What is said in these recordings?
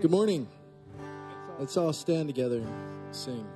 Good morning. Let's all stand together and sing.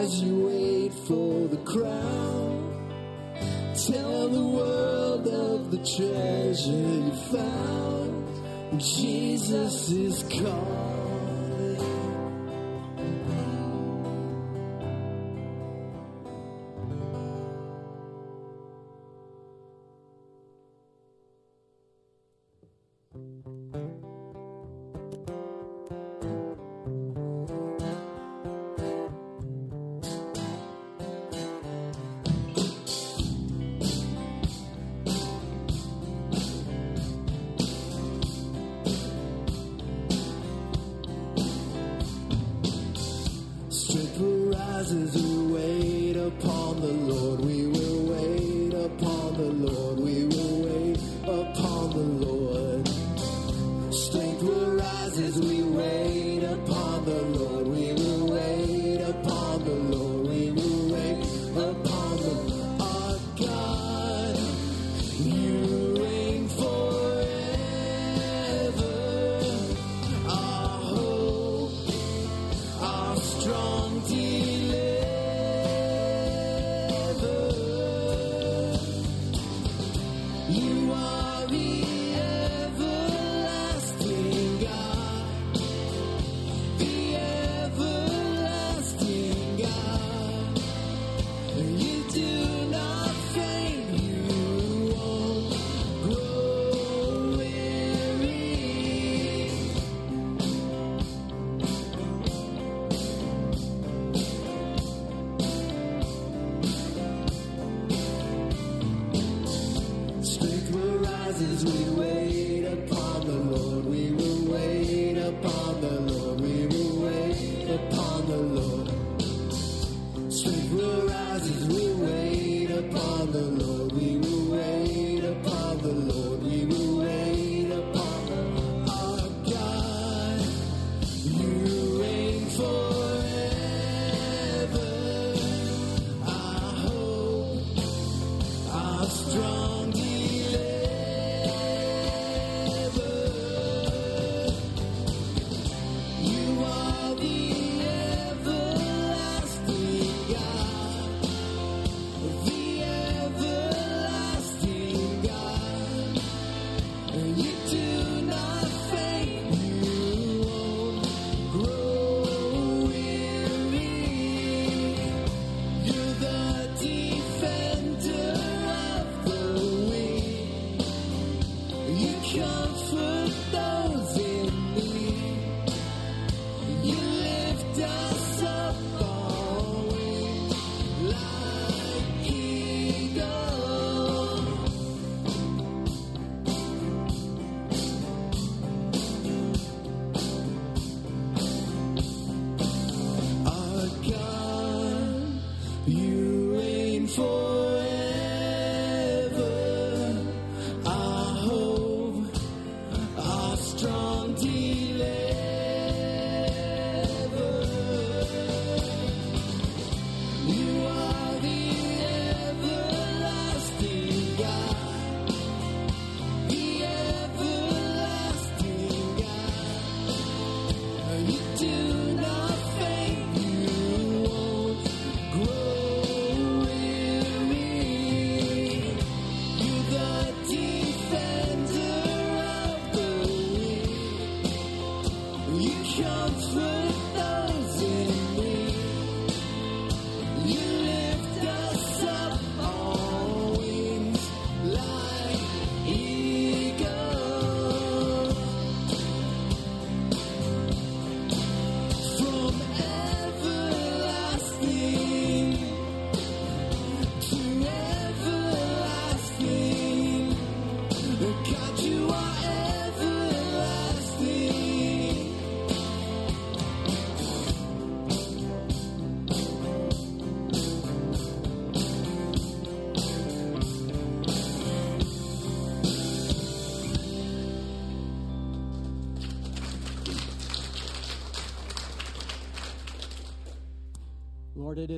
as you wait for the crown. Tell the world of the treasure you found. Jesus is calling.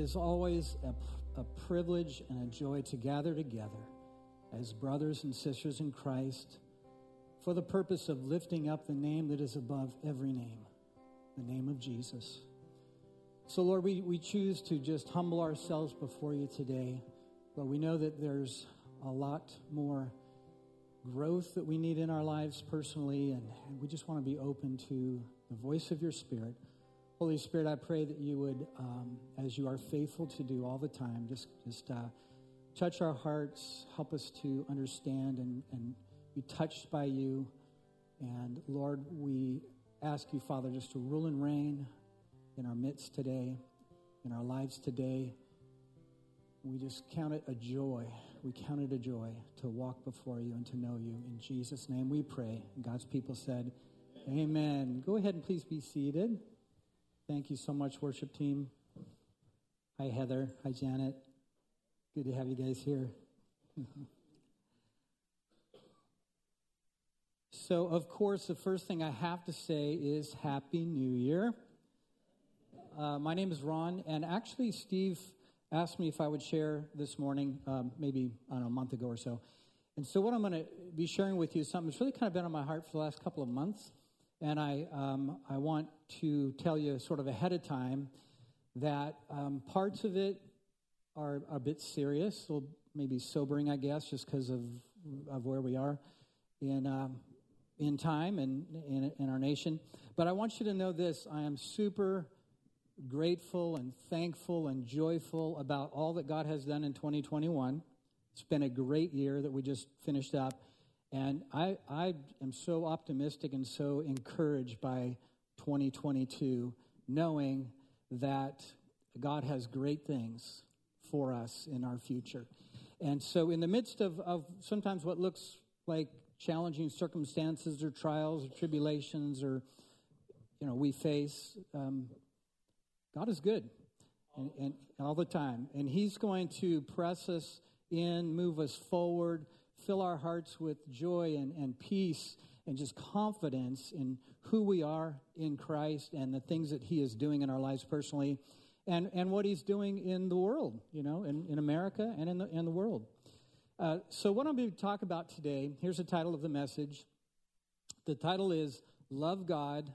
Is always a, a privilege and a joy to gather together as brothers and sisters in Christ for the purpose of lifting up the name that is above every name, the name of Jesus. So, Lord, we, we choose to just humble ourselves before you today. Lord, we know that there's a lot more growth that we need in our lives personally, and, and we just want to be open to the voice of your Spirit. Holy Spirit, I pray that you would, um, as you are faithful to do all the time, just just uh, touch our hearts, help us to understand and, and be touched by you. And Lord, we ask you, Father, just to rule and reign in our midst today, in our lives today. We just count it a joy. We count it a joy to walk before you and to know you. In Jesus' name we pray. God's people said, Amen. Go ahead and please be seated. Thank you so much, worship team. Hi, Heather. Hi, Janet. Good to have you guys here. so, of course, the first thing I have to say is Happy New Year. Uh, my name is Ron, and actually, Steve asked me if I would share this morning, um, maybe, I don't know, a month ago or so. And so, what I'm going to be sharing with you is something that's really kind of been on my heart for the last couple of months. And I, um, I want to tell you sort of ahead of time that um, parts of it are a bit serious, so maybe sobering, I guess, just because of, of where we are in, um, in time and in, in our nation. But I want you to know this I am super grateful and thankful and joyful about all that God has done in 2021. It's been a great year that we just finished up. And I, I am so optimistic and so encouraged by 2022, knowing that God has great things for us in our future. And so, in the midst of, of sometimes what looks like challenging circumstances or trials or tribulations or, you know, we face, um, God is good and, and all the time. And He's going to press us in, move us forward, fill our hearts with joy and, and peace and just confidence in who we are in Christ and the things that He is doing in our lives personally and, and what He's doing in the world, you know, in, in America and in the, in the world. Uh, so, what I'm going to talk about today, here's the title of the message. The title is Love God,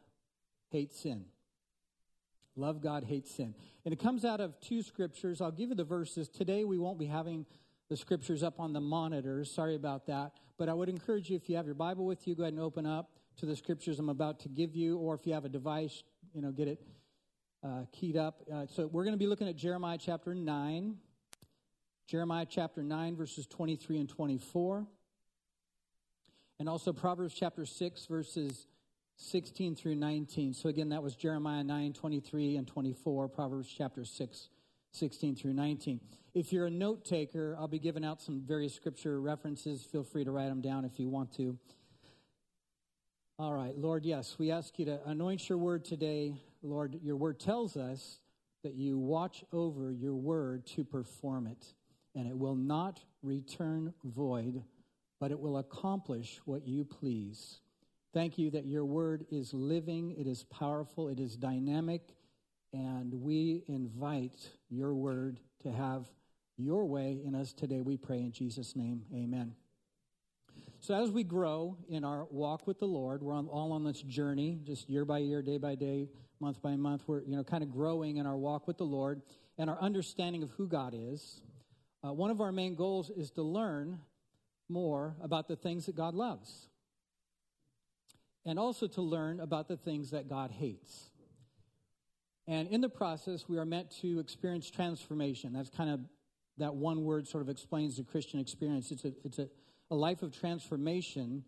Hate Sin. Love God, hate sin. And it comes out of two scriptures. I'll give you the verses. Today we won't be having the scriptures up on the monitors. Sorry about that. But I would encourage you, if you have your Bible with you, go ahead and open up to the scriptures I'm about to give you. Or if you have a device, you know, get it uh, keyed up. Uh, so we're going to be looking at Jeremiah chapter 9. Jeremiah chapter 9, verses 23 and 24. And also Proverbs chapter 6, verses 16 through 19. So again, that was Jeremiah 9, 23 and 24, Proverbs chapter 6, 16 through 19. If you're a note taker, I'll be giving out some various scripture references. Feel free to write them down if you want to. All right, Lord, yes, we ask you to anoint your word today. Lord, your word tells us that you watch over your word to perform it, and it will not return void, but it will accomplish what you please. Thank you that your word is living, it is powerful, it is dynamic, and we invite your word to have your way in us today. We pray in Jesus' name. Amen. So, as we grow in our walk with the Lord, we're on, all on this journey, just year by year, day by day, month by month. We're you know kind of growing in our walk with the Lord and our understanding of who God is. Uh, one of our main goals is to learn more about the things that God loves and also to learn about the things that God hates. And in the process, we are meant to experience transformation. That's kind of that one word sort of explains the Christian experience. It's a, it's a, a life of transformation,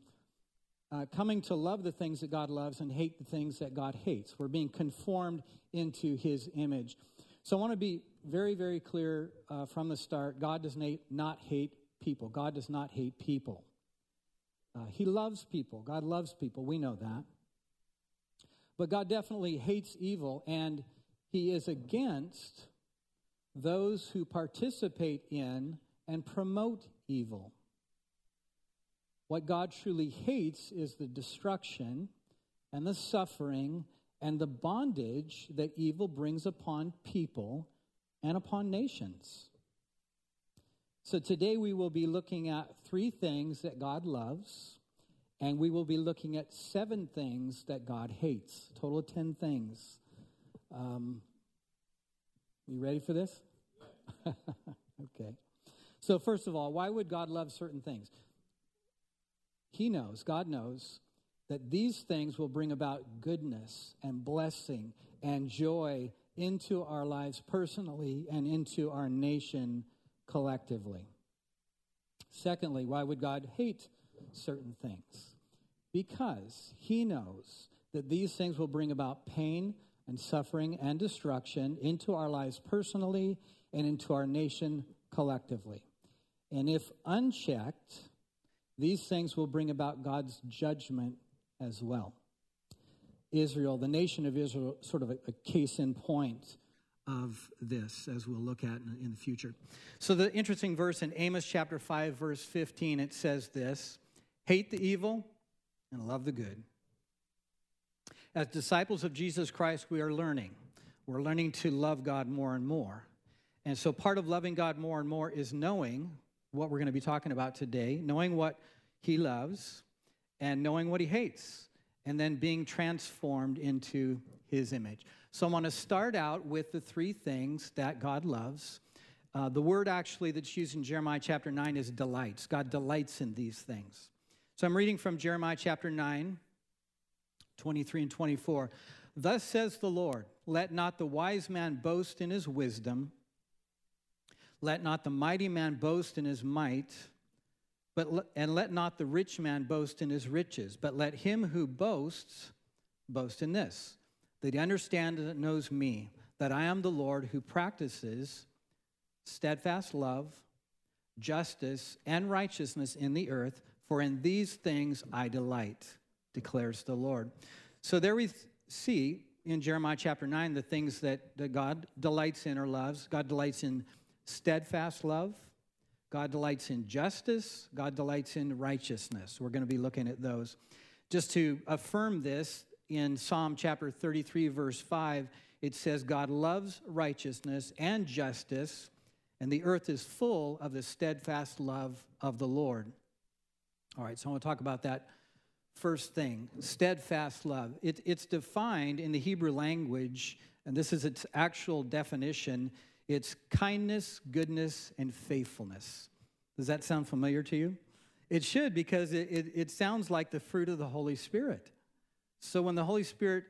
uh, coming to love the things that God loves and hate the things that God hates. We're being conformed into his image. So I want to be very, very clear uh, from the start God does not hate people. God does not hate people. Uh, he loves people. God loves people. We know that. But God definitely hates evil, and He is against those who participate in and promote evil. What God truly hates is the destruction and the suffering and the bondage that evil brings upon people and upon nations. So today we will be looking at three things that God loves, and we will be looking at seven things that God hates. Total of ten things. Um, you ready for this? okay. So, first of all, why would God love certain things? He knows, God knows, that these things will bring about goodness and blessing and joy into our lives personally and into our nation collectively. Secondly, why would God hate certain things? Because he knows that these things will bring about pain and suffering and destruction into our lives personally and into our nation collectively. And if unchecked, these things will bring about God's judgment as well. Israel, the nation of Israel, sort of a, a case in point of this, as we'll look at in, in the future. So, the interesting verse in Amos chapter 5, verse 15, it says this Hate the evil and love the good. As disciples of Jesus Christ, we are learning. We're learning to love God more and more. And so, part of loving God more and more is knowing what we're going to be talking about today, knowing what He loves, and knowing what He hates, and then being transformed into His image. So I'm going to start out with the three things that God loves. Uh, the word actually that's used in Jeremiah chapter 9 is delights. God delights in these things. So I'm reading from Jeremiah chapter 9, 23 and 24. Thus says the Lord, let not the wise man boast in his wisdom, let not the mighty man boast in his might, but and let not the rich man boast in his riches, but let him who boasts boast in this that he understands and knows me, that I am the Lord who practices steadfast love, justice, and righteousness in the earth, for in these things I delight, declares the Lord. So there we see in Jeremiah chapter 9 the things that, God delights in or loves. God delights in steadfast love, God delights in justice, God delights in righteousness. We're going to be looking at those. Just to affirm this, in Psalm chapter 33, verse 5, it says, God loves righteousness and justice, and the earth is full of the steadfast love of the Lord. All right, so I want to talk about that first thing steadfast love. It, it's defined in the Hebrew language, and this is its actual definition it's kindness, goodness, and faithfulness. Does that sound familiar to you? It should because it, it, it, sounds like the fruit of the Holy Spirit. So when the Holy Spirit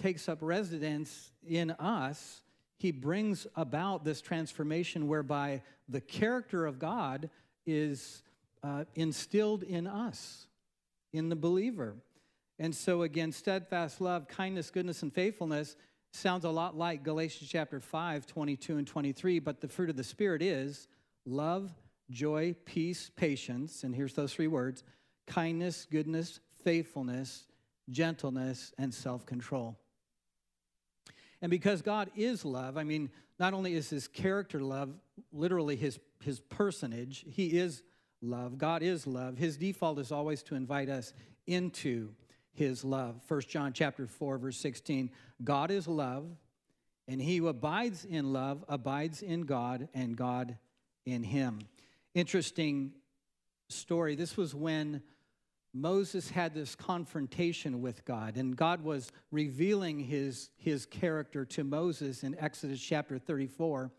takes up residence in us, he brings about this transformation whereby the character of God is uh, instilled in us, in the believer. And so, again, steadfast love, kindness, goodness, and faithfulness sounds a lot like Galatians chapter 5, 22 and 23, but the fruit of the Spirit is love, joy, peace, patience, and here's those three words kindness, goodness, faithfulness, gentleness, and self control. And because God is love, I mean, not only is his character love, literally his, his personage, he is love. God is love. His default is always to invite us into his love. 1 John chapter 4 verse 16, God is love, and he who abides in love abides in God and God in him. Interesting story. This was when Moses had this confrontation with God, and God was revealing his, his character to Moses in Exodus chapter 34,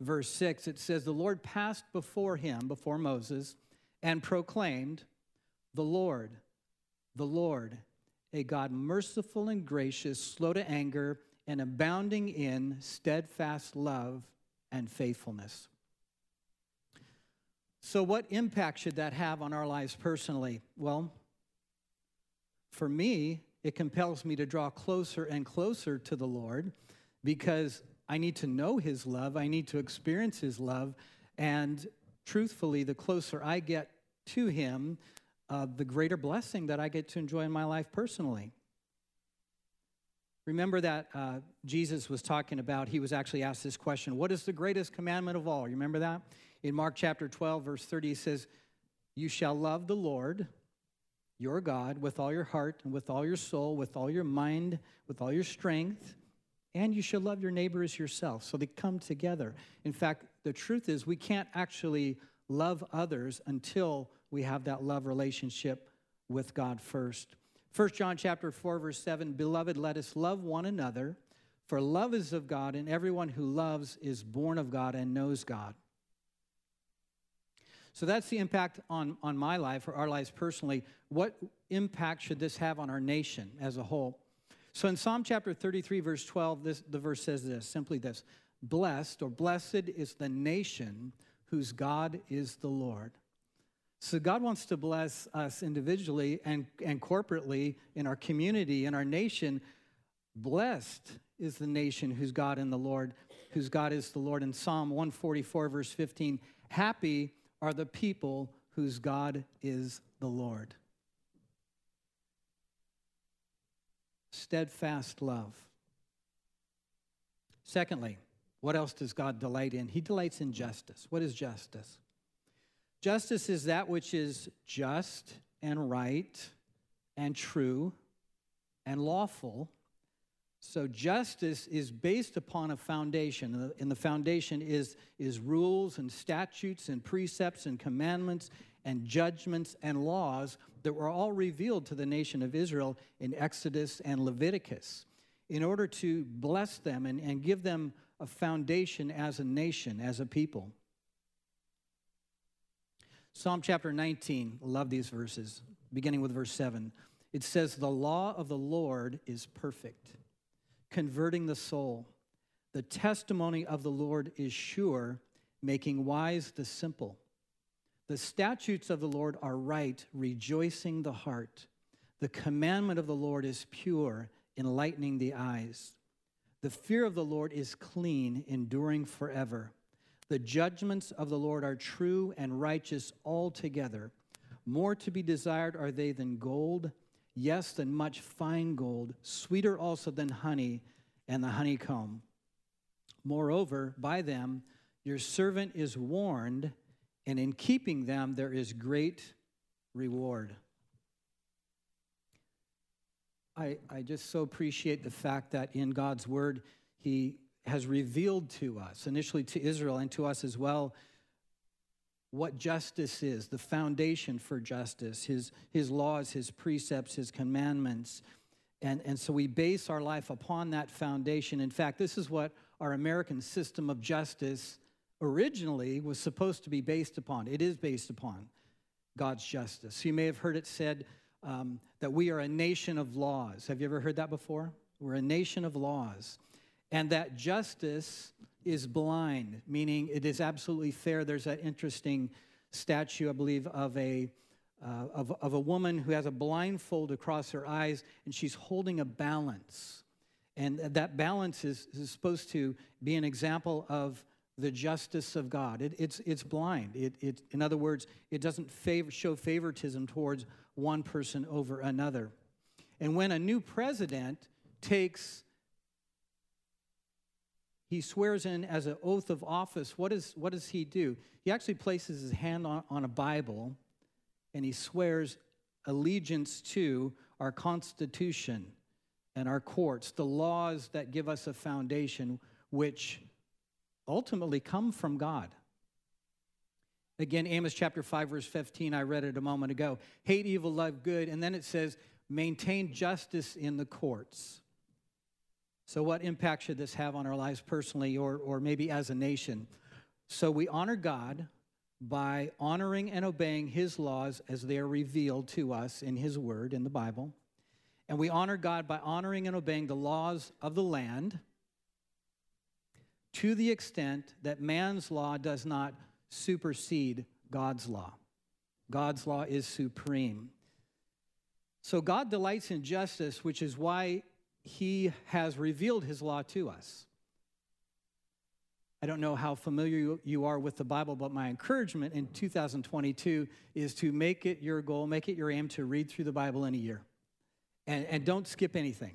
verse 6. It says, The Lord passed before him, before Moses, and proclaimed, The Lord, the Lord, a God merciful and gracious, slow to anger, and abounding in steadfast love and faithfulness. So, what impact should that have on our lives personally? Well, for me, it compels me to draw closer and closer to the Lord because I need to know His love, I need to experience His love, and truthfully, the closer I get to Him, uh, the greater blessing that I get to enjoy in my life personally. Remember that uh, Jesus was talking about, he was actually asked this question What is the greatest commandment of all? You remember that? In Mark chapter 12, verse 30, he says, You shall love the Lord your God with all your heart and with all your soul, with all your mind, with all your strength, and you should love your neighbor as yourself. So they come together. In fact, the truth is, we can't actually love others until we have that love relationship with God first. 1 John chapter 4 verse 7 Beloved let us love one another for love is of God and everyone who loves is born of God and knows God. So that's the impact on, on my life or our lives personally. What impact should this have on our nation as a whole? So in Psalm chapter 33, verse 12, this, the verse says this simply this Blessed or blessed is the nation whose God is the Lord. So God wants to bless us individually and, and corporately in our community, in our nation. Blessed is the nation whose God in the Lord, whose God is the Lord. In Psalm 144, verse 15, happy are the people whose God is the Lord. Steadfast love. Secondly, what else does God delight in? He delights in justice. What is justice? Justice is that which is just and right and true and lawful. So justice is based upon a foundation, and the foundation is, is rules and statutes and precepts and commandments and judgments and laws that were all revealed to the nation of Israel in Exodus and Leviticus in order to bless them and, and give them a foundation as a nation, as a people. Psalm chapter 19, love these verses, beginning with verse 7. It says, The law of the Lord is perfect, converting the soul. The testimony of the Lord is sure, making wise the simple. The statutes of the Lord are right, rejoicing the heart. The commandment of the Lord is pure, enlightening the eyes. The fear of the Lord is clean, enduring forever. The judgments of the Lord are true and righteous altogether. More to be desired are they than gold, yes, than much fine gold, sweeter also than honey and the honeycomb. Moreover, by them your servant is warned, and in keeping them there is great reward. I, I just so appreciate the fact that in God's word, He has revealed to us, initially to Israel and to us as well, what justice is, the foundation for justice, His, his laws, His precepts, His commandments. And, and so we base our life upon that foundation. In fact, this is what our American system of justice originally was supposed to be based upon. It is based upon God's justice. You may have heard it said um, that we are a nation of laws. Have you ever heard that before? We're a nation of laws. And that justice is blind, meaning it is absolutely fair. There's that interesting statue, I believe, of a, uh, of, of a woman who has a blindfold across her eyes and she's holding a balance. And that balance is, is supposed to be an example of the justice of God. It, it's, it's blind. It, it, in other words, it doesn't favor, show favoritism towards one person over another. And when a new president takes, he swears in as an oath of office, what, is, what does he do? He actually places his hand on, on a Bible and he swears allegiance to our Constitution and our courts, the laws that give us a foundation, which ultimately come from God. Again, Amos chapter 5, verse 15, I read it a moment ago. Hate evil, love good. And then it says, maintain justice in the courts. So, what impact should this have on our lives personally or, or maybe as a nation? So, we honor God by honoring and obeying His laws as they are revealed to us in His Word, in the Bible. And we honor God by honoring and obeying the laws of the land to the extent that man's law does not supersede God's law. God's law is supreme. So God delights in justice, which is why he has revealed his law to us. I don't know how familiar you are with the Bible, but my encouragement in 2022 is to make it your goal, make it your aim to read through the Bible in a year. And, and don't skip anything.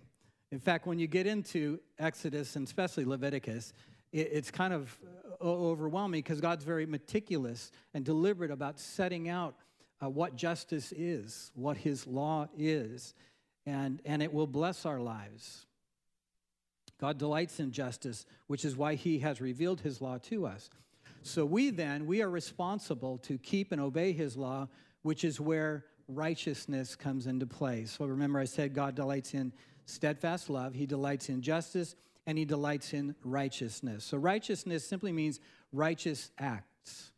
In fact, when you get into Exodus and especially Leviticus, it's kind of uh, overwhelming because God's very meticulous and deliberate about setting out uh, what justice is, what His law is, and, and it will bless our lives. God delights in justice, which is why He has revealed His law to us. So we then, we are responsible to keep and obey His law, which is where righteousness comes into play. So remember, I said God delights in steadfast love, He delights in justice and he delights in righteousness. So, righteousness simply means righteous acts.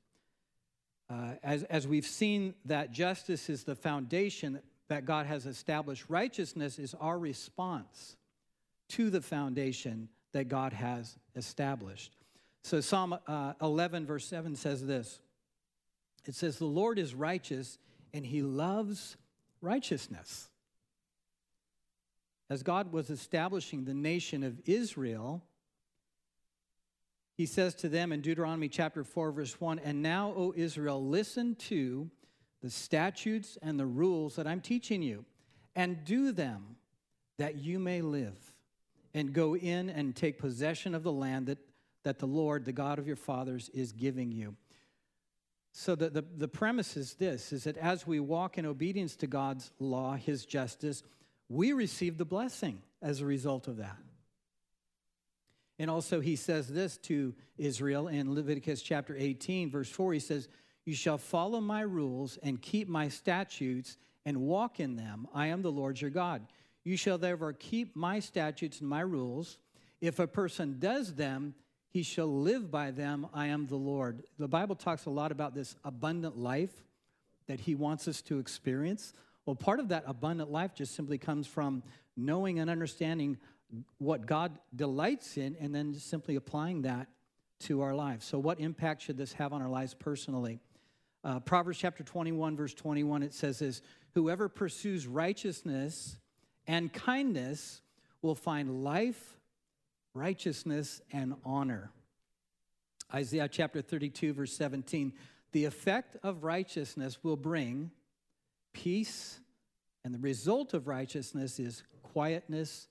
Uh, as, as we've seen that justice is the foundation that God has established, righteousness is our response to the foundation that God has established. So, Psalm uh, 11, verse 7 says this It says, The Lord is righteous and he loves righteousness as God was establishing the nation of Israel, he says to them in Deuteronomy chapter 4, verse 1 And now, O Israel, listen to the statutes and the rules that I'm teaching you, and do them that you may live, and go in and take possession of the land that, that the Lord, the God of your fathers, is giving you. So the, the, the premise is this is that as we walk in obedience to God's law, his justice, we receive the blessing as a result of that. And also, he says this to Israel in Leviticus chapter 18, verse 4. He says, You shall follow my rules and keep my statutes and walk in them. I am the Lord your God. You shall therefore keep my statutes and my rules. If a person does them, he shall live by them. I am the Lord. The Bible talks a lot about this abundant life that he wants us to experience. Well, part of that abundant life just simply comes from knowing and understanding what God delights in and then simply applying that to our lives. So, what impact should this have on our lives personally? Uh, Proverbs chapter 21, verse 21, it says this Whoever pursues righteousness and kindness will find life, righteousness, and honor. Isaiah chapter 32, verse 17 The effect of righteousness will bring peace, and the result of righteousness is quietness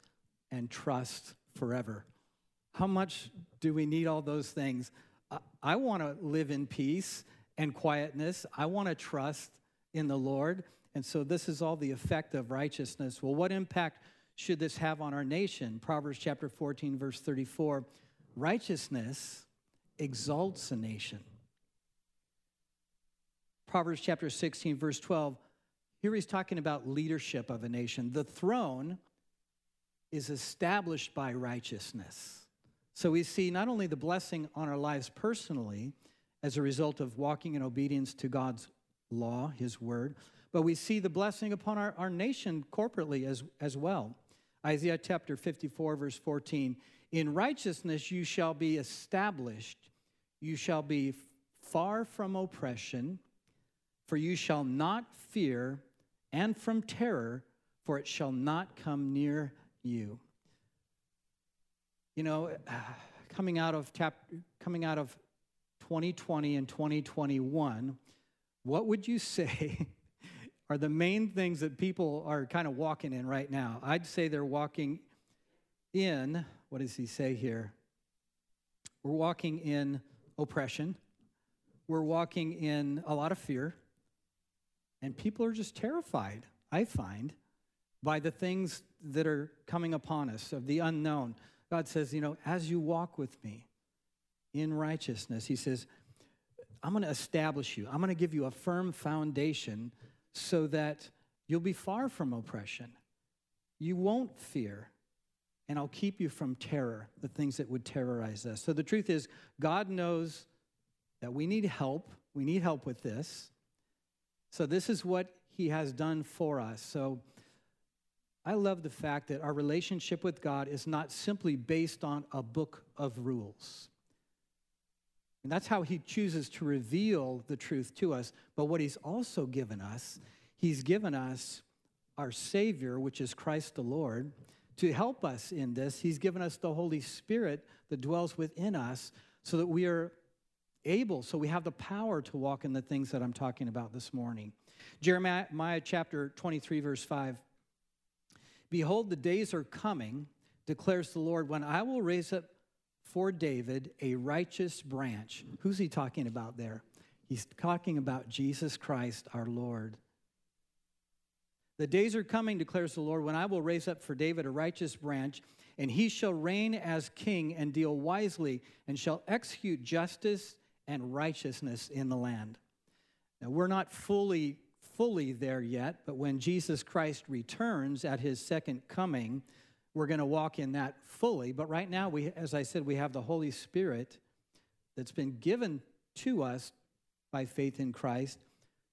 and trust forever. How much do we need all those things? I, I want to live in peace and quietness. I want to trust in the Lord. And so this is all the effect of righteousness. Well, what impact should this have on our nation? Proverbs chapter 14, verse 34 Righteousness exalts a nation. Proverbs chapter 16, verse 12. Here he's talking about leadership of a nation. The throne is established by righteousness. So we see not only the blessing on our lives personally as a result of walking in obedience to God's law, his word, but we see the blessing upon our, our nation corporately as, as well. Isaiah chapter 54, verse 14 In righteousness you shall be established, you shall be far from oppression, for you shall not fear, and from terror, for it shall not come near you. You know, coming out of coming out of 2020 and 2021, what would you say are the main things that people are kind of walking in right now? I'd say they're walking in, what does he say here? We're walking in oppression. We're walking in a lot of fear. And people are just terrified, I find, by the things that are coming upon us, of the unknown. God says, you know, as you walk with me in righteousness, He says, I'm going to establish you. I'm going to give you a firm foundation so that you'll be far from oppression. You won't fear, and I'll keep you from terror, the things that would terrorize us. So the truth is, God knows that we need help. We need help with this. So this is what He has done for us. So I love the fact that our relationship with God is not simply based on a book of rules. And that's how he chooses to reveal the truth to us. But what he's also given us, he's given us our Savior, which is Christ the Lord, to help us in this. He's given us the Holy Spirit that dwells within us so that we are able, so we have the power to walk in the things that I'm talking about this morning. Jeremiah chapter 23, verse 5. Behold, the days are coming, declares the Lord, when I will raise up for David a righteous branch. Who's he talking about there? He's talking about Jesus Christ, our Lord. The days are coming, declares the Lord, when I will raise up for David a righteous branch, and he shall reign as king and deal wisely, and shall execute justice and righteousness in the land. Now, we're not fully fully there yet, but when Jesus Christ returns at his second coming, we're going to walk in that fully. But right now, we, as I said, we have the Holy Spirit that's been given to us by faith in Christ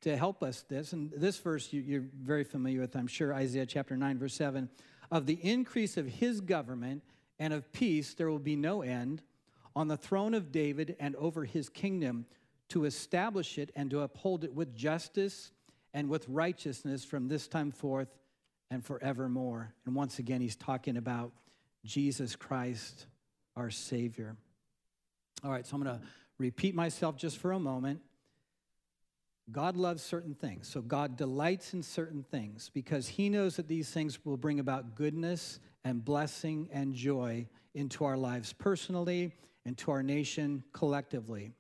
to help us this. And this verse you, are very familiar with, I'm sure, Isaiah chapter 9, verse 7. Of the increase of his government and of peace, there will be no end on the throne of David and over his kingdom to establish it and to uphold it with justice and with righteousness from this time forth and forevermore. And once again, he's talking about Jesus Christ, our Savior. All right, so I'm going to repeat myself just for a moment. God loves certain things. So God delights in certain things because he knows that these things will bring about goodness and blessing and joy into our lives personally and to our nation collectively.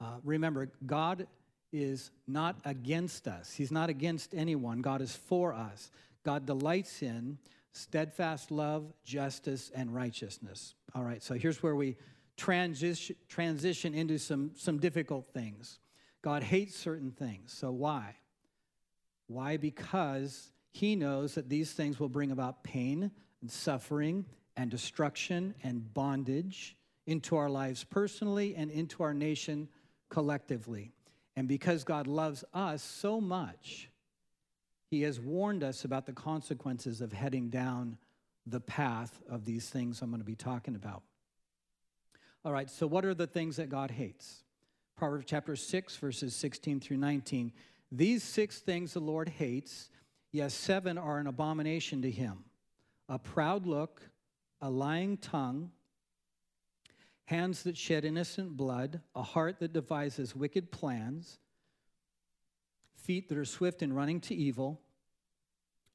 Uh, remember, God is not against us. He's not against anyone. God is for us. God delights in steadfast love, justice, and righteousness. All right, so here's where we transition, transition into some, some difficult things. God hates certain things. So why? Why? Because he knows that these things will bring about pain and suffering and destruction and bondage into our lives personally and into our nation collectively. And because God loves us so much, He has warned us about the consequences of heading down the path of these things I'm going to be talking about. All right, so what are the things that God hates? Proverbs chapter 6, verses 16 through 19. These six things the Lord hates, yes, seven are an abomination to him a proud look, a lying tongue, hands that shed innocent blood, a heart that devises wicked plans, feet that are swift in running to evil,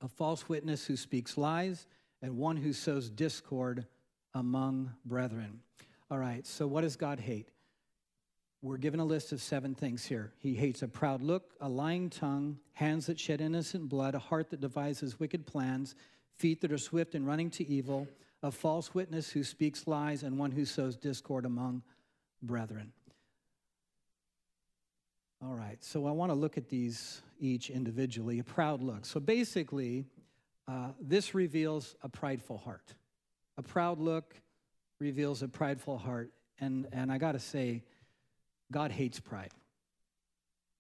a false witness who speaks lies, and one who sows discord among brethren. All right, so what does God hate? we're given a list of seven things here. He hates a proud look, a lying tongue, hands that shed innocent blood, a heart that devises wicked plans, feet that are swift in running to evil, a false witness who speaks lies, and one who sows discord among brethren. All right, so I want to look at these each individually. A proud look. So basically, uh, this reveals a prideful heart. A proud look reveals a prideful heart. And, and I got to say, God hates pride.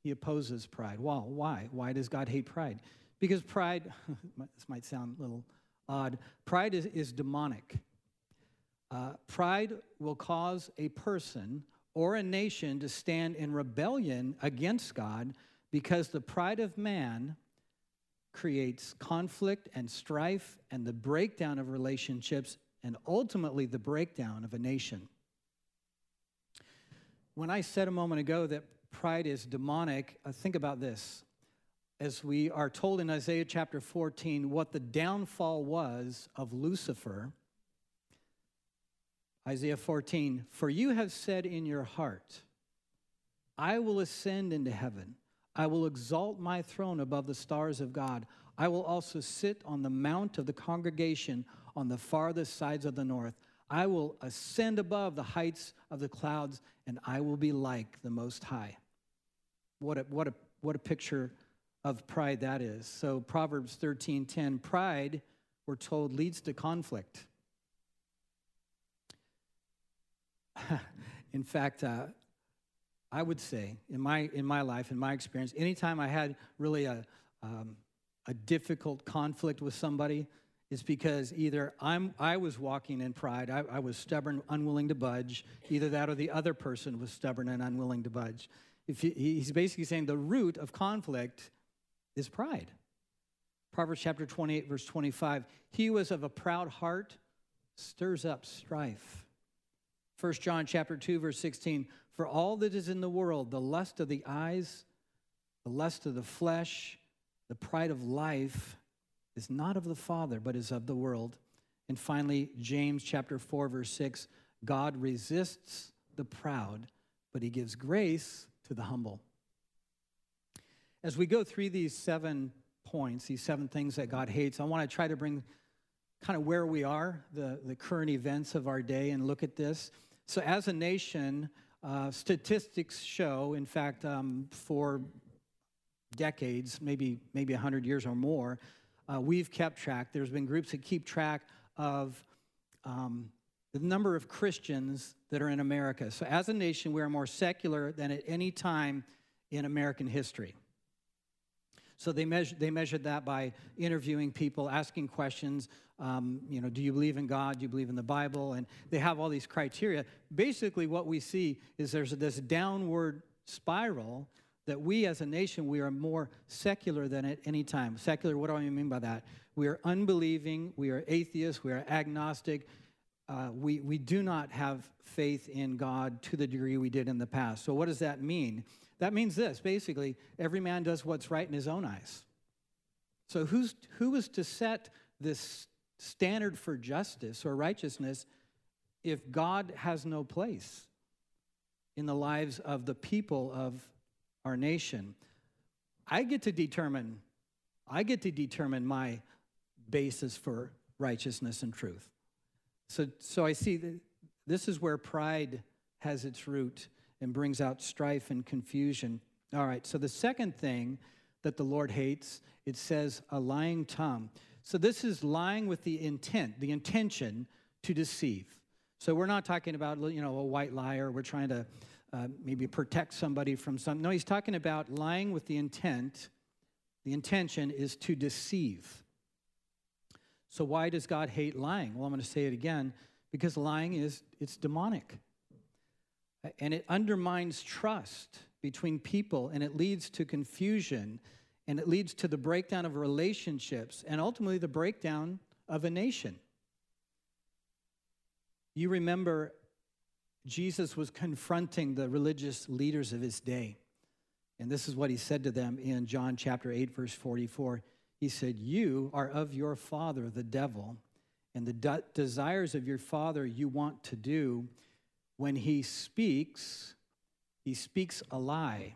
He opposes pride. Well, why? Why does God hate pride? Because pride, this might sound a little odd, pride is, is demonic. Uh, pride will cause a person or a nation to stand in rebellion against God because the pride of man creates conflict and strife and the breakdown of relationships and ultimately the breakdown of a nation. When I said a moment ago that pride is demonic, uh, think about this. As we are told in Isaiah chapter 14 what the downfall was of Lucifer, Isaiah 14, for you have said in your heart, I will ascend into heaven. I will exalt my throne above the stars of God. I will also sit on the mount of the congregation on the farthest sides of the north. I will ascend above the heights of the clouds, and I will be like the Most High. What a, what a, what a picture of pride that is. So Proverbs 13:10, pride, we're told, leads to conflict. in fact, uh, I would say in my in my life, in my experience, anytime I had really a um, a difficult conflict with somebody, it's because either I'm I was walking in pride, I, I was stubborn, unwilling to budge. Either that or the other person was stubborn and unwilling to budge. If he, he's basically saying the root of conflict is pride. Proverbs chapter 28, verse 25. He who is of a proud heart stirs up strife. 1 John chapter 2 verse 16 for all that is in the world the lust of the eyes the lust of the flesh the pride of life is not of the father but is of the world and finally James chapter 4 verse 6 God resists the proud but he gives grace to the humble as we go through these seven points these seven things that God hates I want to try to bring kind of where we are the, the current events of our day and look at this so, as a nation, uh, statistics show, in fact, um, for decades, maybe maybe 100 years or more, uh, we've kept track. There's been groups that keep track of um, the number of Christians that are in America. So, as a nation, we are more secular than at any time in American history. So they, measure, they measured that by interviewing people, asking questions. Um, you know, do you believe in God? Do you believe in the Bible? And they have all these criteria. Basically, what we see is there's this downward spiral that we as a nation, we are more secular than at any time. Secular, what do I mean by that? We are unbelieving, we are atheists, we are agnostic. Uh, we, we do not have faith in God to the degree we did in the past. So, what does that mean? That means this basically, every man does what's right in his own eyes. So, who's, who is to set this standard for justice or righteousness if God has no place in the lives of the people of our nation? I get to determine, I get to determine my basis for righteousness and truth. So, so I see that this is where pride has its root and brings out strife and confusion. All right, so the second thing that the Lord hates, it says a lying tongue. So this is lying with the intent, the intention to deceive. So we're not talking about, you know, a white liar. We're trying to uh, maybe protect somebody from something. No, he's talking about lying with the intent. The intention is to deceive. So why does God hate lying? Well, I'm going to say it again because lying is it's demonic and it undermines trust between people and it leads to confusion and it leads to the breakdown of relationships and ultimately the breakdown of a nation. You remember Jesus was confronting the religious leaders of his day. And this is what he said to them in John chapter 8, verse 44. He said, You are of your father, the devil, and the de- desires of your father you want to do when he speaks, he speaks a lie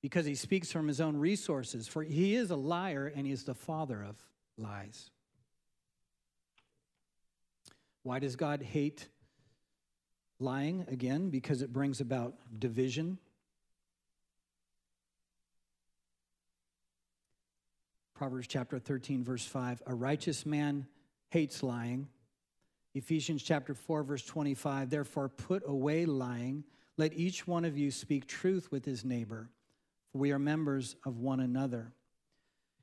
because he speaks from his own resources, for he is a liar and he is the father of lies. Why does God hate lying? Again, because it brings about division. Proverbs chapter 13, verse 5 A righteous man hates lying. Ephesians chapter 4, verse 25 Therefore, put away lying. Let each one of you speak truth with his neighbor, for we are members of one another.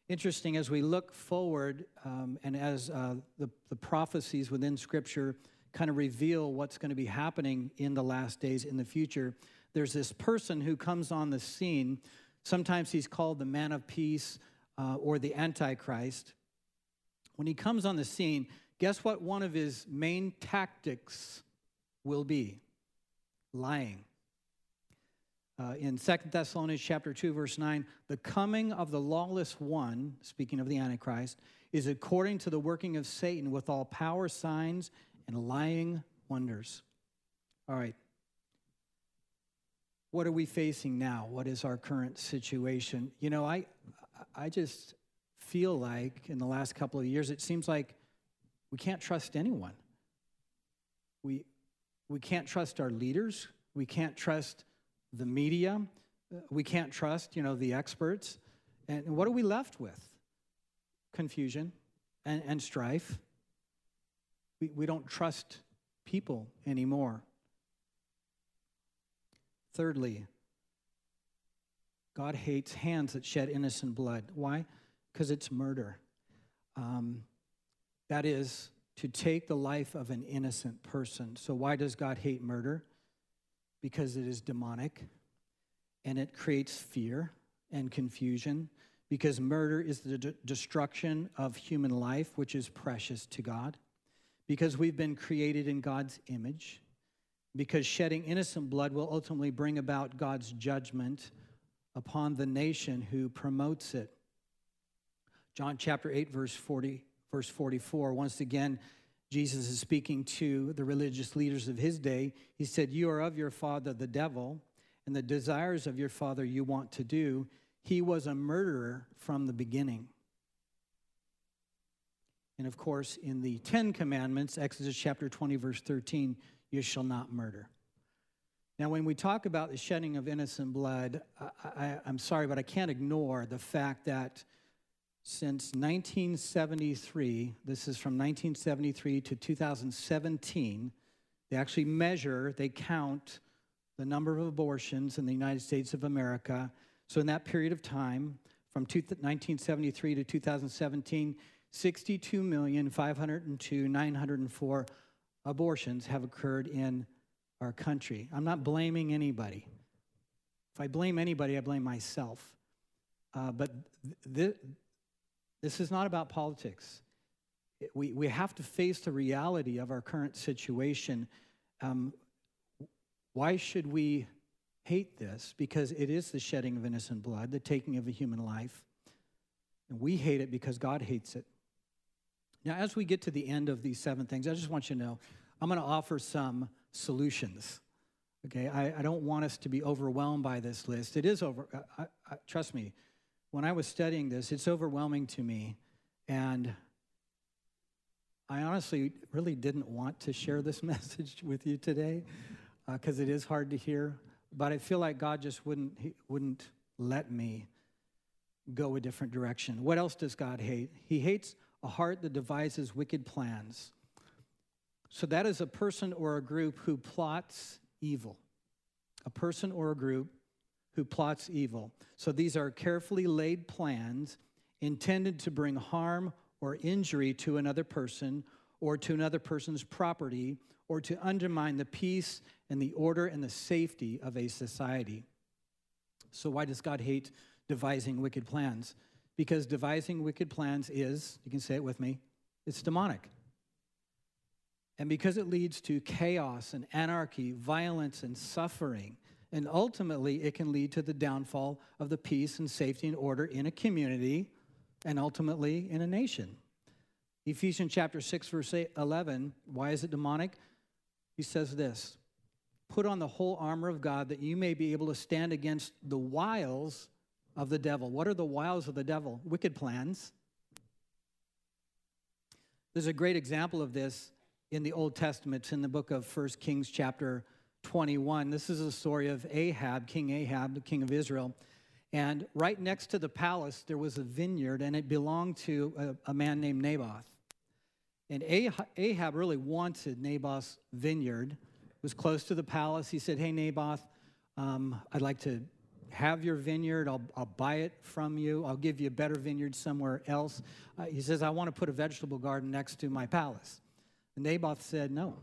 Interesting, as we look forward um, and as uh, the, the prophecies within Scripture kind of reveal what's going to be happening in the last days in the future, there's this person who comes on the scene. Sometimes he's called the man of peace uh, or the Antichrist. When he comes on the scene, guess what one of his main tactics will be? Lying. Uh, in Second Thessalonians chapter 2, verse 9, the coming of the lawless one, speaking of the Antichrist, is according to the working of Satan with all power, signs, and lying wonders. All right. What are we facing now? What is our current situation? You know, I, I just feel like in the last couple of years, it seems like we can't trust anyone. We, we can't trust our leaders. We can't trust the media. We can't trust, you know, the experts. And what are we left with? Confusion and, and strife. We, we don't trust people anymore. Thirdly, God hates hands that shed innocent blood. Why? Because it's murder. Um, that is to take the life of an innocent person. So, why does God hate murder? Because it is demonic and it creates fear and confusion. Because murder is the de- destruction of human life, which is precious to God. Because we've been created in God's image. Because shedding innocent blood will ultimately bring about God's judgment upon the nation who promotes it. John chapter 8, verse 40, verse 44. Once again, Jesus is speaking to the religious leaders of his day. He said, You are of your father, the devil, and the desires of your father you want to do. He was a murderer from the beginning. And of course, in the Ten Commandments, Exodus chapter 20, verse 13, you shall not murder. Now, when we talk about the shedding of innocent blood, I, am sorry, but I can't ignore the fact that since 1973, this is from 1973 to 2017, they actually measure, they count the number of abortions in the United States of America. So, in that period of time, from 1973 to 2017, 62,502,904 abortions have occurred in our country. I'm not blaming anybody. If I blame anybody, I blame myself. Uh, but th- this is not about politics. We, we have to face the reality of our current situation. Um, why should we hate this? Because it is the shedding of innocent blood, the taking of a human life. And we hate it because God hates it. Now, as we get to the end of these seven things, I just want you to know I'm going to offer some solutions. Okay, I, I, don't want us to be overwhelmed by this list. It is over, I, I, trust me, when I was studying this, it's overwhelming to me. And I honestly really didn't want to share this message with you today because uh, it is hard to hear. But I feel like God just wouldn't, he wouldn't let me go a different direction. What else does God hate? He hates a heart that devises wicked plans. So that is a person or a group who plots evil. A person or a group who plots evil. So these are carefully laid plans intended to bring harm or injury to another person or to another person's property or to undermine the peace and the order and the safety of a society. So, why does God hate devising wicked plans? Because devising wicked plans is, you can say it with me, it's demonic. And because it leads to chaos and anarchy, violence and suffering, and ultimately it can lead to the downfall of the peace and safety and order in a community and ultimately in a nation. Ephesians chapter 6, verse 11, why is it demonic? He says this Put on the whole armor of God that you may be able to stand against the wiles of the devil. What are the wiles of the devil? Wicked plans. There's a great example of this in the Old Testament. It's in the book of 1 Kings, chapter 21. This is a story of Ahab, King Ahab, the king of Israel. And right next to the palace, there was a vineyard, and it belonged to a, a man named Naboth. And Ahab really wanted Naboth's vineyard. It was close to the palace. He said, Hey, Naboth, um, I'd like to have your vineyard. I'll, I'll buy it from you. I'll give you a better vineyard somewhere else. Uh, he says, I want to put a vegetable garden next to my palace. And Naboth said, No,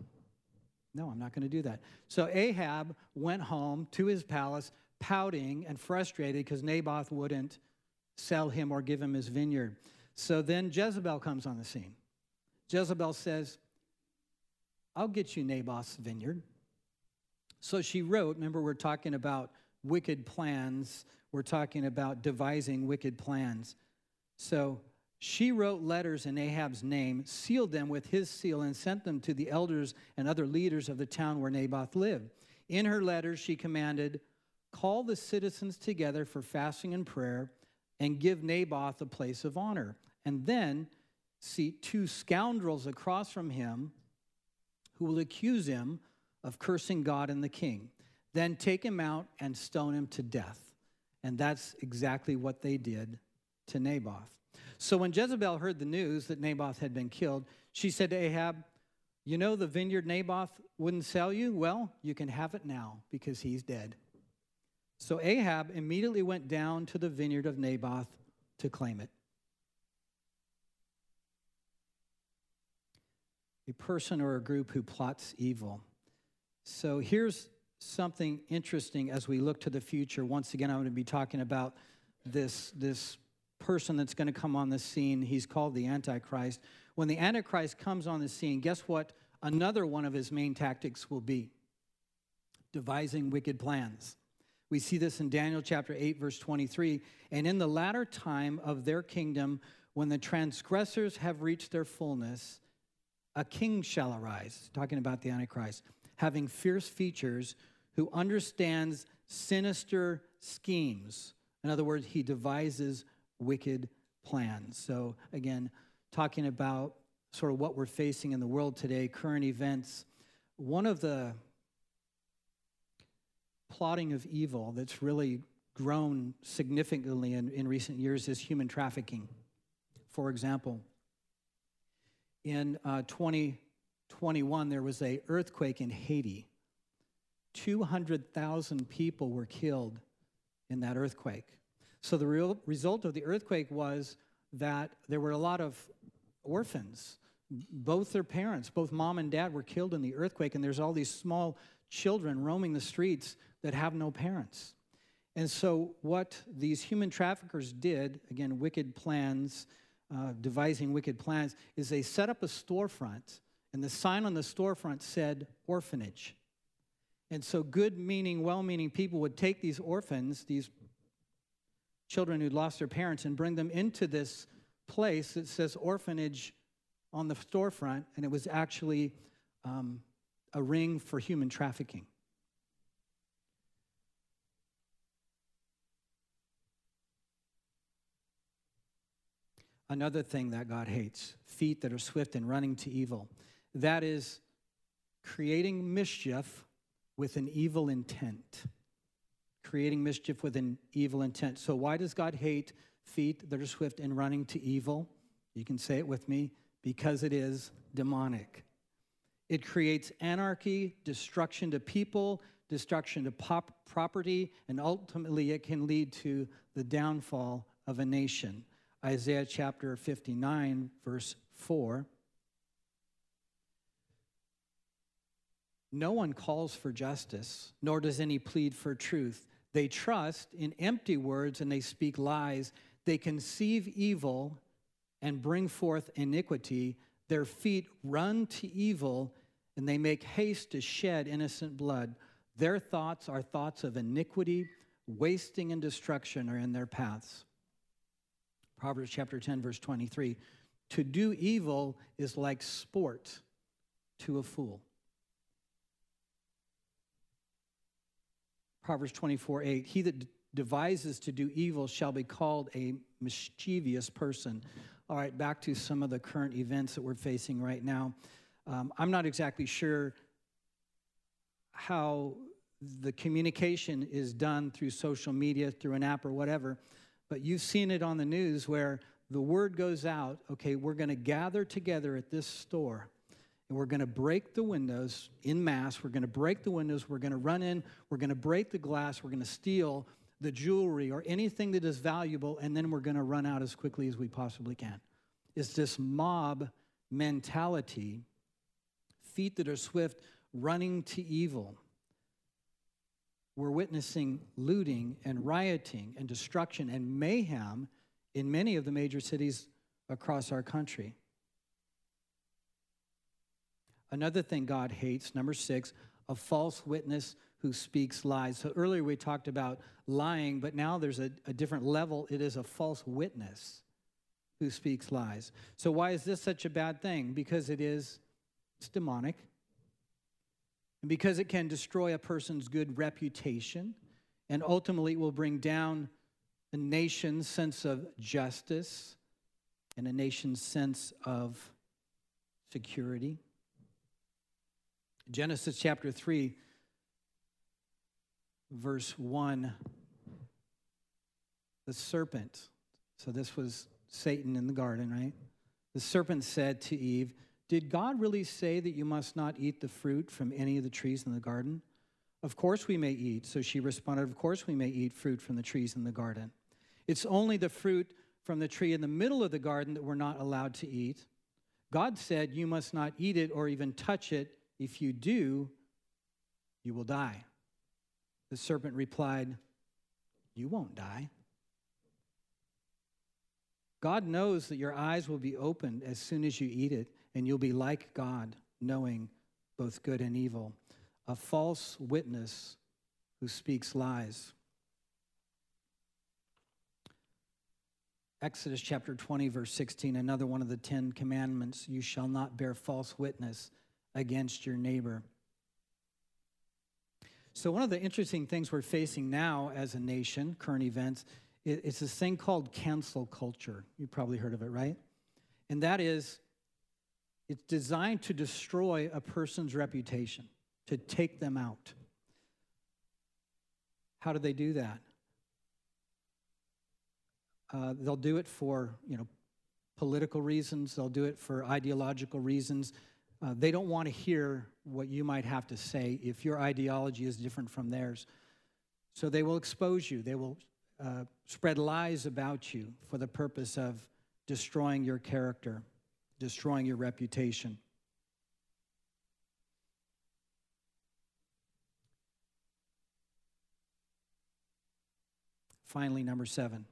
no, I'm not going to do that. So Ahab went home to his palace, pouting and frustrated because Naboth wouldn't sell him or give him his vineyard. So then Jezebel comes on the scene. Jezebel says, I'll get you Naboth's vineyard. So she wrote, remember, we're talking about wicked plans. We're talking about devising wicked plans. So she wrote letters in Ahab's name, sealed them with his seal, and sent them to the elders and other leaders of the town where Naboth lived. In her letters, she commanded, Call the citizens together for fasting and prayer, and give Naboth a place of honor. And then seat two scoundrels across from him who will accuse him of cursing God and the king. Then take him out and stone him to death. And that's exactly what they did to Naboth. So when Jezebel heard the news that Naboth had been killed, she said to Ahab, You know the vineyard Naboth wouldn't sell you? Well, you can have it now because he's dead. So Ahab immediately went down to the vineyard of Naboth to claim it. A person or a group who plots evil. So here's something interesting as we look to the future. Once again, I'm going to be talking about this, this person that's going to come on the scene. He's called the Antichrist. When the Antichrist comes on the scene, guess what? Another one of his main tactics will be devising wicked plans. We see this in Daniel chapter 8, verse 23. And in the latter time of their kingdom, when the transgressors have reached their fullness, a king shall arise, talking about the Antichrist, having fierce features, who understands sinister schemes. In other words, he devises wicked plans. So, again, talking about sort of what we're facing in the world today, current events. One of the plotting of evil that's really grown significantly in, in recent years is human trafficking. For example, in uh, 2021, there was a earthquake in Haiti 200,000 people were killed in that earthquake. So the real result of the earthquake was that there were a lot of orphans. Both their parents, both mom and dad, were killed in the earthquake, and there's all these small children roaming the streets that have no parents. And so, what these human traffickers did, again, wicked plans, uh, devising wicked plans, is they set up a storefront, and the sign on the storefront said orphanage. And so, good meaning, well meaning people would take these orphans, these children who'd lost their parents, and bring them into this place that says orphanage on the storefront, and it was actually um, a ring for human trafficking. Another thing that God hates feet that are swift in running to evil. That is creating mischief with an evil intent. Creating mischief with an evil intent. So, why does God hate feet that are swift in running to evil? You can say it with me because it is demonic. It creates anarchy, destruction to people, destruction to pop property, and ultimately it can lead to the downfall of a nation. Isaiah chapter 59, verse 4 No one calls for justice, nor does any plead for truth. They trust in empty words and they speak lies. They conceive evil and bring forth iniquity. Their feet run to evil and they make haste to shed innocent blood. Their thoughts are thoughts of iniquity, wasting, and destruction are in their paths. Proverbs chapter 10, verse 23 To do evil is like sport to a fool. Proverbs 24 8. He that devises to do evil shall be called a mischievous person. All right, back to some of the current events that we're facing right now. Um, I'm not exactly sure how the communication is done through social media, through an app or whatever, but you've seen it on the news where the word goes out okay, we're going to gather together at this store and we're going to break the windows in mass. We're going to break the windows. We're going to run in. We're going to break the glass. We're going to steal the jewelry or anything that is valuable, and then we're going to run out as quickly as we possibly can. It's this mob mentality, feet that are swift, running to evil. We're witnessing looting and rioting and destruction and mayhem in many of the major cities across our country. Another thing God hates, number six, a false witness who speaks lies. So earlier we talked about lying, but now there's a, a, different level. It is a false witness who speaks lies. So why is this such a bad thing? Because it is it's demonic. And because it can destroy a person's good reputation and ultimately will bring down a nation's sense of justice and a nation's sense of security. Genesis chapter 3, verse 1. The serpent, so this was Satan in the garden, right? The serpent said to Eve, Did God really say that you must not eat the fruit from any of the trees in the garden? Of course we may eat. So she responded, Of course we may eat fruit from the trees in the garden. It's only the fruit from the tree in the middle of the garden that we're not allowed to eat. God said, You must not eat it or even touch it. If you do, you will die. The serpent replied, You won't die. God knows that your eyes will be opened as soon as you eat it, and you'll be like God, knowing both good and evil. A false witness who speaks lies. Exodus chapter 20, verse 16, another one of the Ten Commandments you shall not bear false witness against your neighbor. So, one of the interesting things we're facing now as a nation, current events, it's this thing called cancel culture. You've probably heard of it, right? And that is, it's designed to destroy a person's reputation, to take them out. How do they do that? Uh, they'll do it for, you know, political reasons. They'll do it for ideological reasons. Uh, they don't want to hear what you might have to say if your ideology is different from theirs. So they will expose you. They will uh, spread lies about you for the purpose of destroying your character, destroying your reputation. Finally, number seven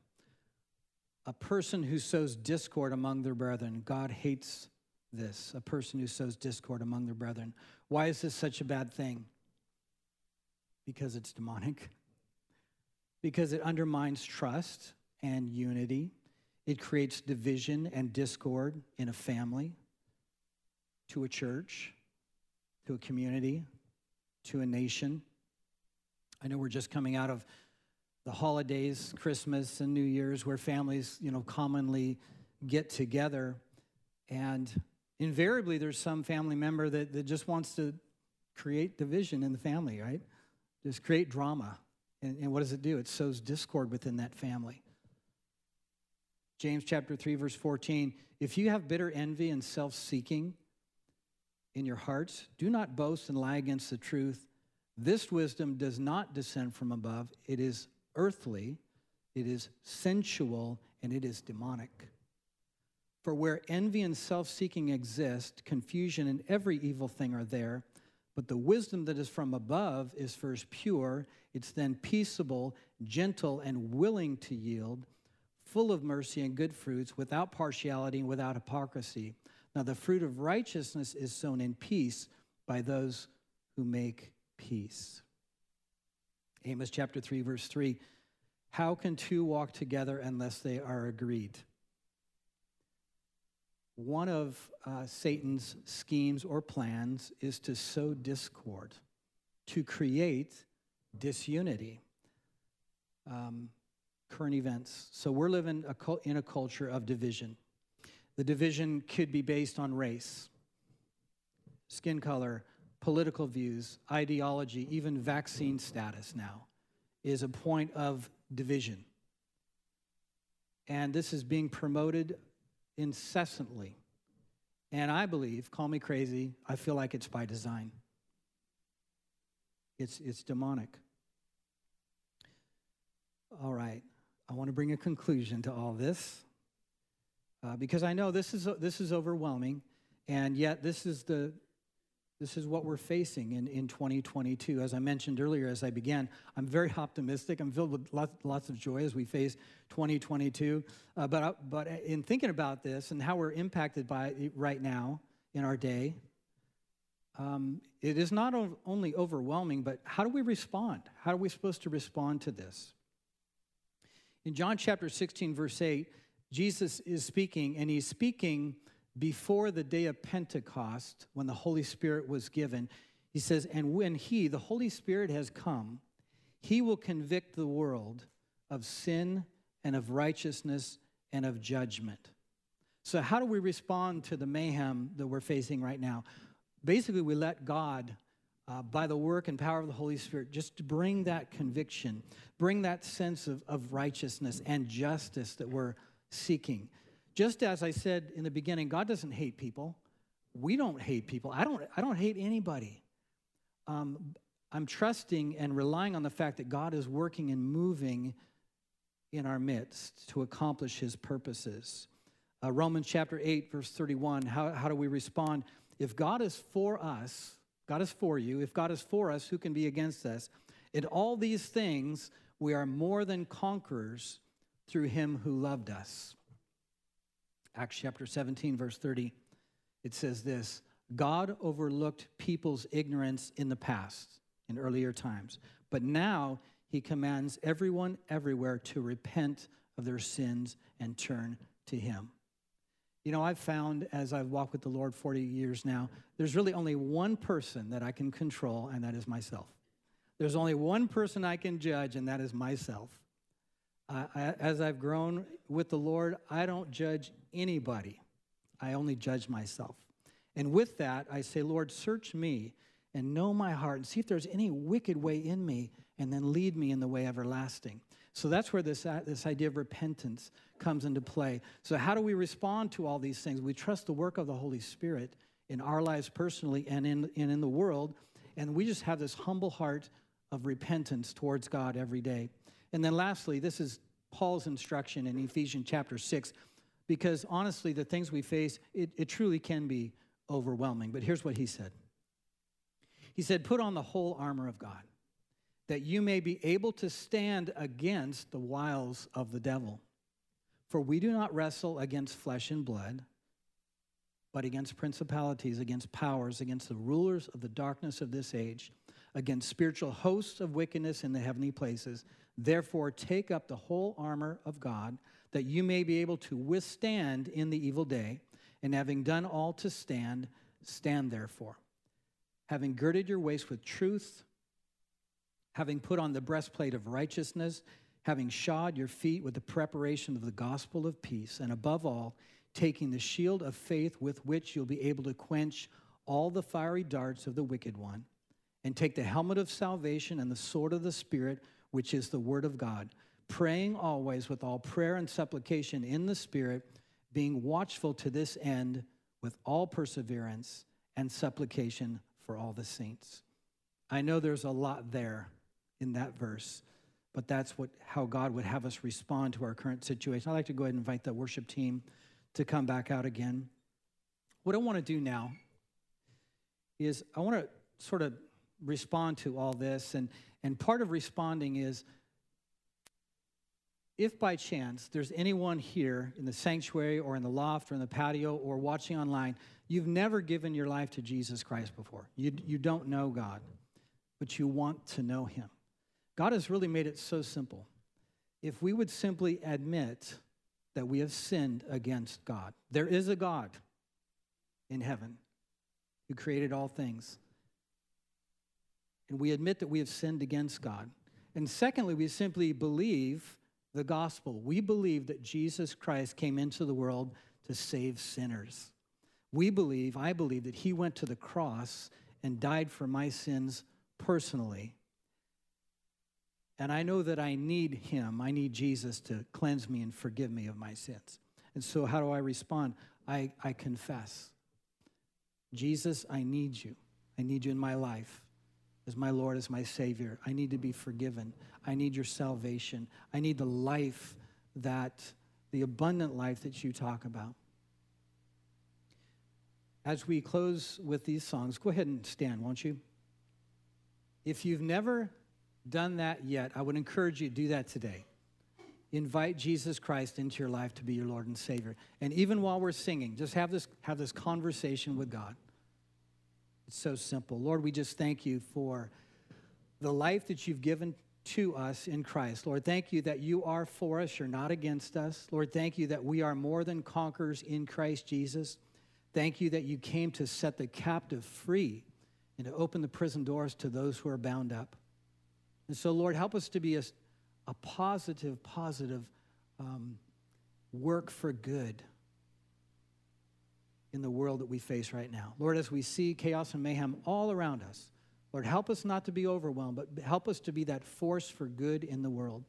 a person who sows discord among their brethren. God hates this, a person who sows discord among their brethren. Why is this such a bad thing? Because it's demonic, because it undermines trust and unity, it creates division and discord in a family, to a church, to a community, to a nation. I know we're just coming out of the holidays, Christmas and New Year's, where families, you know, commonly get together. And invariably, there's some family member that, that just wants to create division in the family, right? Just create drama. And, and what does it do? It sows discord within that family. James chapter 3, verse 14 If you have bitter envy and self seeking in your hearts, do not boast and lie against the truth. This wisdom does not descend from above, it is earthly, it is sensual, and it is demonic. For where envy and self seeking exist, confusion and every evil thing are there. But the wisdom that is from above is first pure, it's then peaceable, gentle, and willing to yield, full of mercy and good fruits, without partiality and without hypocrisy. Now, the fruit of righteousness is sown in peace by those who make peace. Amos chapter 3, verse 3. How can two walk together unless they are agreed? One of uh, Satan's schemes or plans is to sow discord, to create disunity, um, current events. So we're living a in a culture of division. The division could be based on race, skin color, political views, ideology, even vaccine status now is a point of division. And this is being promoted incessantly. And I believe, call me crazy, I feel like it's by design. It's, it's demonic. All right, I want to bring a conclusion to all this uh, because I know this is, this is overwhelming, and yet this is the, this is what we're facing in, in 2022. As I mentioned earlier, as I began, I'm very optimistic. I'm filled with lots, lots of joy as we face 2022. Uh, but, uh, but in thinking about this and how we're impacted by it right now in our day, um, it is not only overwhelming, but how do we respond? How are we supposed to respond to this? In John chapter 16, verse 8, Jesus is speaking, and he's speaking before the day of Pentecost, when the Holy Spirit was given, he says, And when he, the Holy Spirit, has come, he will convict the world of sin and of righteousness and of judgment. So, how do we respond to the mayhem that we're facing right now? Basically, we let God, uh, by the work and power of the Holy Spirit, just bring that conviction, bring that sense of, of righteousness and justice that we're seeking. Just as I said in the beginning, God doesn't hate people. We don't hate people. I don't, I don't hate anybody. Um, I'm trusting and relying on the fact that God is working and moving in our midst to accomplish his purposes. Uh, Romans chapter 8, verse 31, how, how do we respond? If God is for us, God is for you. If God is for us, who can be against us? In all these things, we are more than conquerors through him who loved us. Acts chapter 17, verse 30, it says this God overlooked people's ignorance in the past, in earlier times, but now he commands everyone everywhere to repent of their sins and turn to him. You know, I've found as I've walked with the Lord 40 years now, there's really only one person that I can control, and that is myself. There's only one person I can judge, and that is myself. Uh, as I've grown with the Lord, I don't judge anybody, I only judge myself. And with that, I say, Lord, search me and know my heart and see if there's any wicked way in me, and then lead me in the way everlasting. So that's where this, uh, this idea of repentance comes into play. So, how do we respond to all these things? We trust the work of the Holy Spirit in our lives personally and in, and in the world. And we just have this humble heart of repentance towards God every day. And then lastly, this is Paul's instruction in Ephesians chapter 6, because honestly, the things we face, it, it truly can be overwhelming. But here's what he said He said, Put on the whole armor of God, that you may be able to stand against the wiles of the devil. For we do not wrestle against flesh and blood, but against principalities, against powers, against the rulers of the darkness of this age, against spiritual hosts of wickedness in the heavenly places. Therefore, take up the whole armor of God, that you may be able to withstand in the evil day, and having done all to stand, stand therefore. Having girded your waist with truth, having put on the breastplate of righteousness, having shod your feet with the preparation of the gospel of peace, and above all, taking the shield of faith with which you'll be able to quench all the fiery darts of the wicked one, and take the helmet of salvation and the sword of the Spirit which is the Word of God, praying always with all prayer and supplication in the Spirit, being watchful to this end with all perseverance and supplication for all the saints. I know there's a lot there in that verse, but that's what, how God would have us respond to our current situation. I'd like to go ahead and invite the worship team to come back out again. What I want to do now is I want to sort of respond to all this and and part of responding is if by chance there's anyone here in the sanctuary or in the loft or in the patio or watching online, you've never given your life to Jesus Christ before. You, you don't know God, but you want to know Him. God has really made it so simple. If we would simply admit that we have sinned against God, there is a God in heaven who created all things. And we admit that we have sinned against God. And secondly, we simply believe the gospel. We believe that Jesus Christ came into the world to save sinners. We believe, I believe, that he went to the cross and died for my sins personally. And I know that I need him. I need Jesus to cleanse me and forgive me of my sins. And so, how do I respond? I, I confess Jesus, I need you. I need you in my life as my Lord, as my Savior. I need to be forgiven. I need your salvation. I need the life that, the abundant life that you talk about. As we close with these songs, go ahead and stand, won't you? If you've never done that yet, I would encourage you to do that today. Invite Jesus Christ into your life to be your Lord and Savior. And even while we're singing, just have this, have this conversation with God. It's so simple. Lord, we just thank you for the life that you've given to us in Christ. Lord, thank you that you are for us, you're not against us. Lord, thank you that we are more than conquerors in Christ Jesus. Thank you that you came to set the captive free and to open the prison doors to those who are bound up. And so, Lord, help us to be a, a positive, positive um, work for good in the world that we face right now. Lord, as we see chaos and mayhem all around us, Lord, help us not to be overwhelmed, but help us to be that force for good in the world.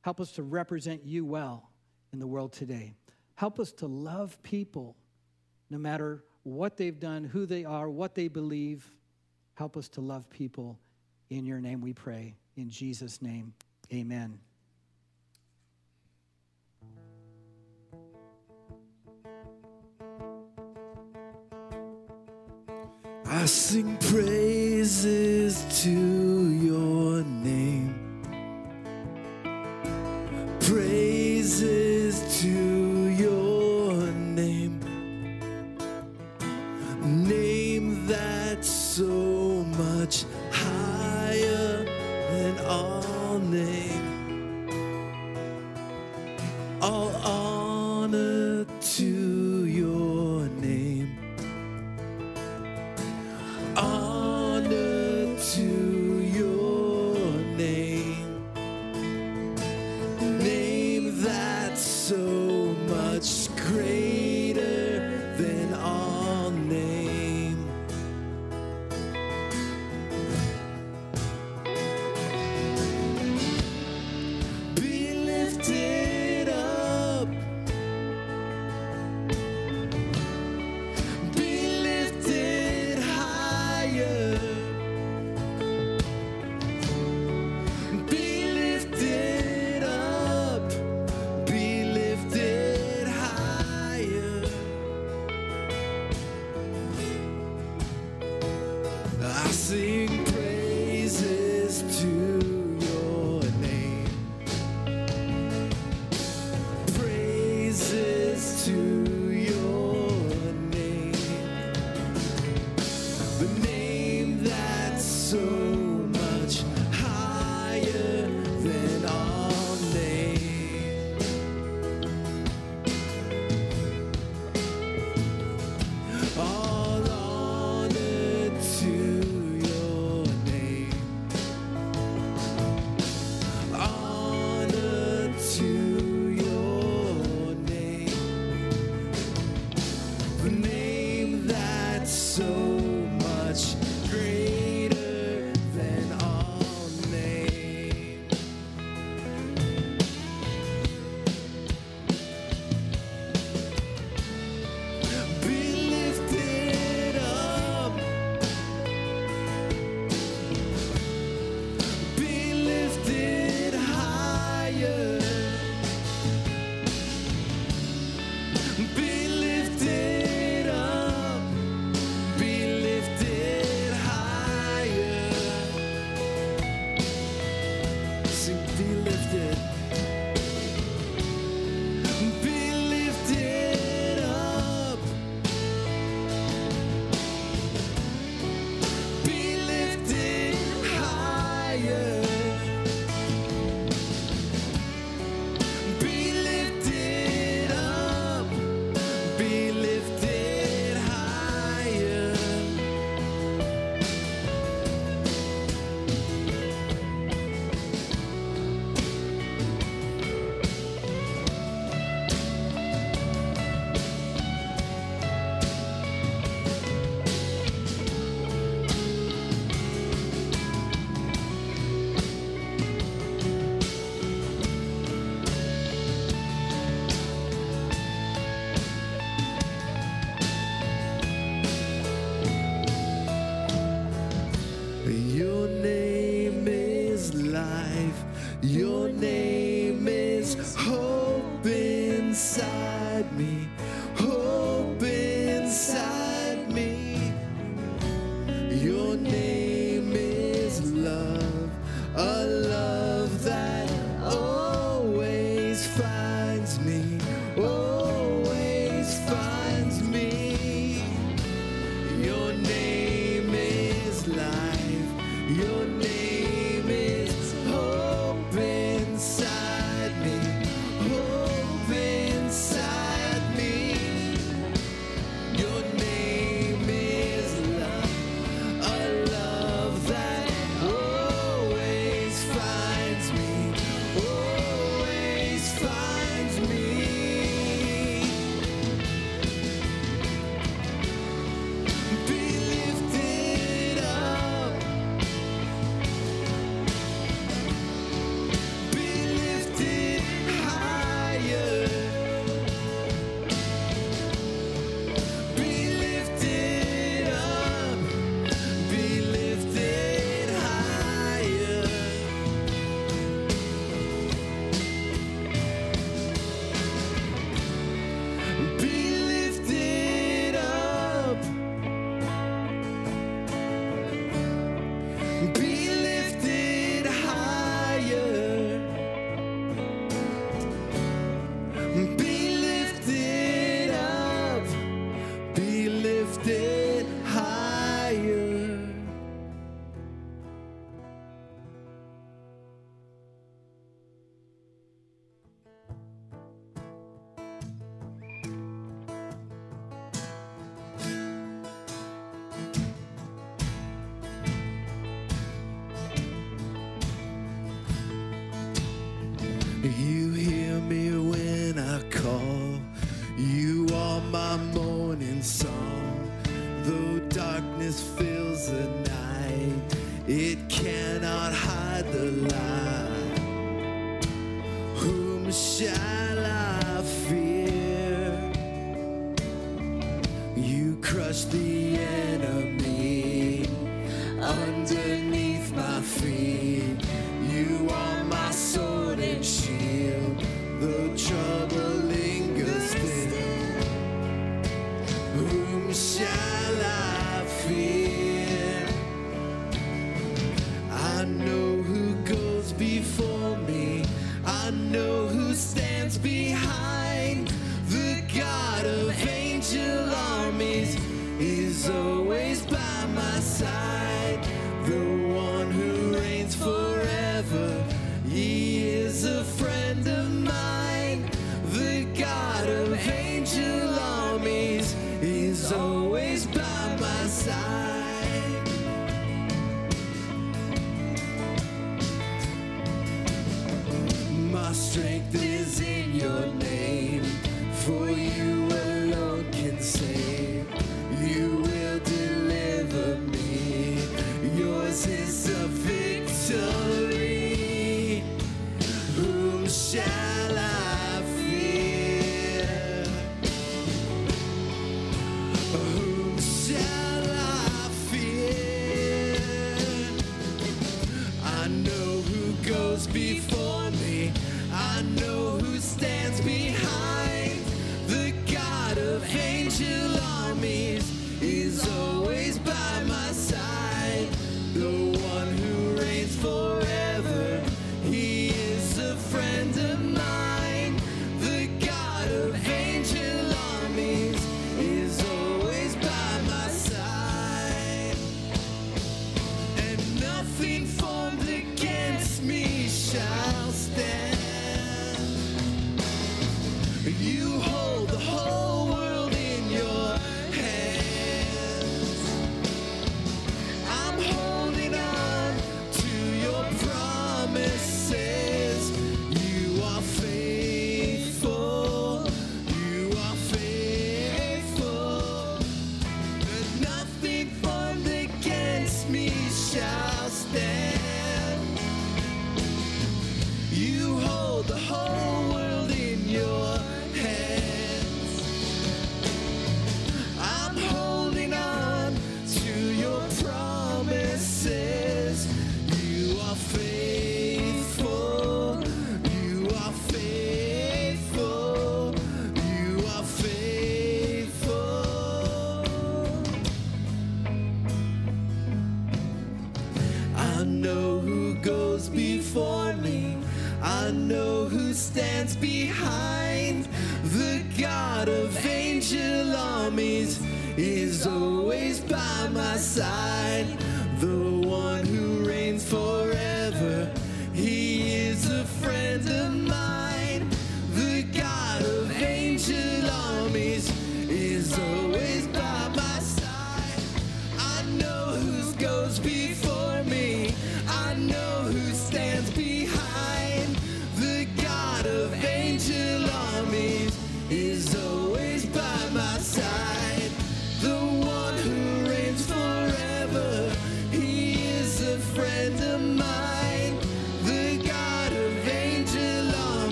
Help us to represent you well in the world today. Help us to love people no matter what they've done, who they are, what they believe. Help us to love people. In your name we pray. In Jesus' name, amen. I sing praises to your name. Praises